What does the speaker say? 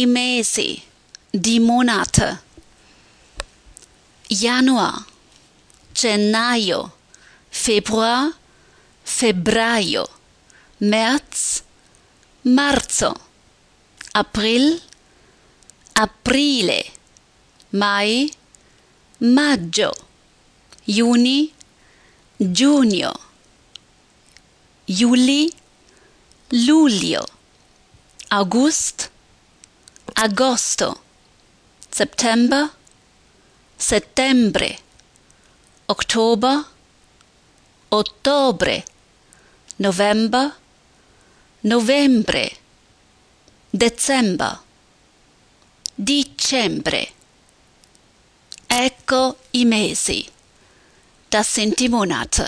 i mesi di Monate. Januar, gennaio, februar, febbraio, März, marzo, april, aprile, mai, maggio, juni, giugno, juli, luglio, august, agosto, September, settembre, Oktober, ottobre, November, novembre, Dezember, dicembre. Ecco i mesi. Das sind die Monate.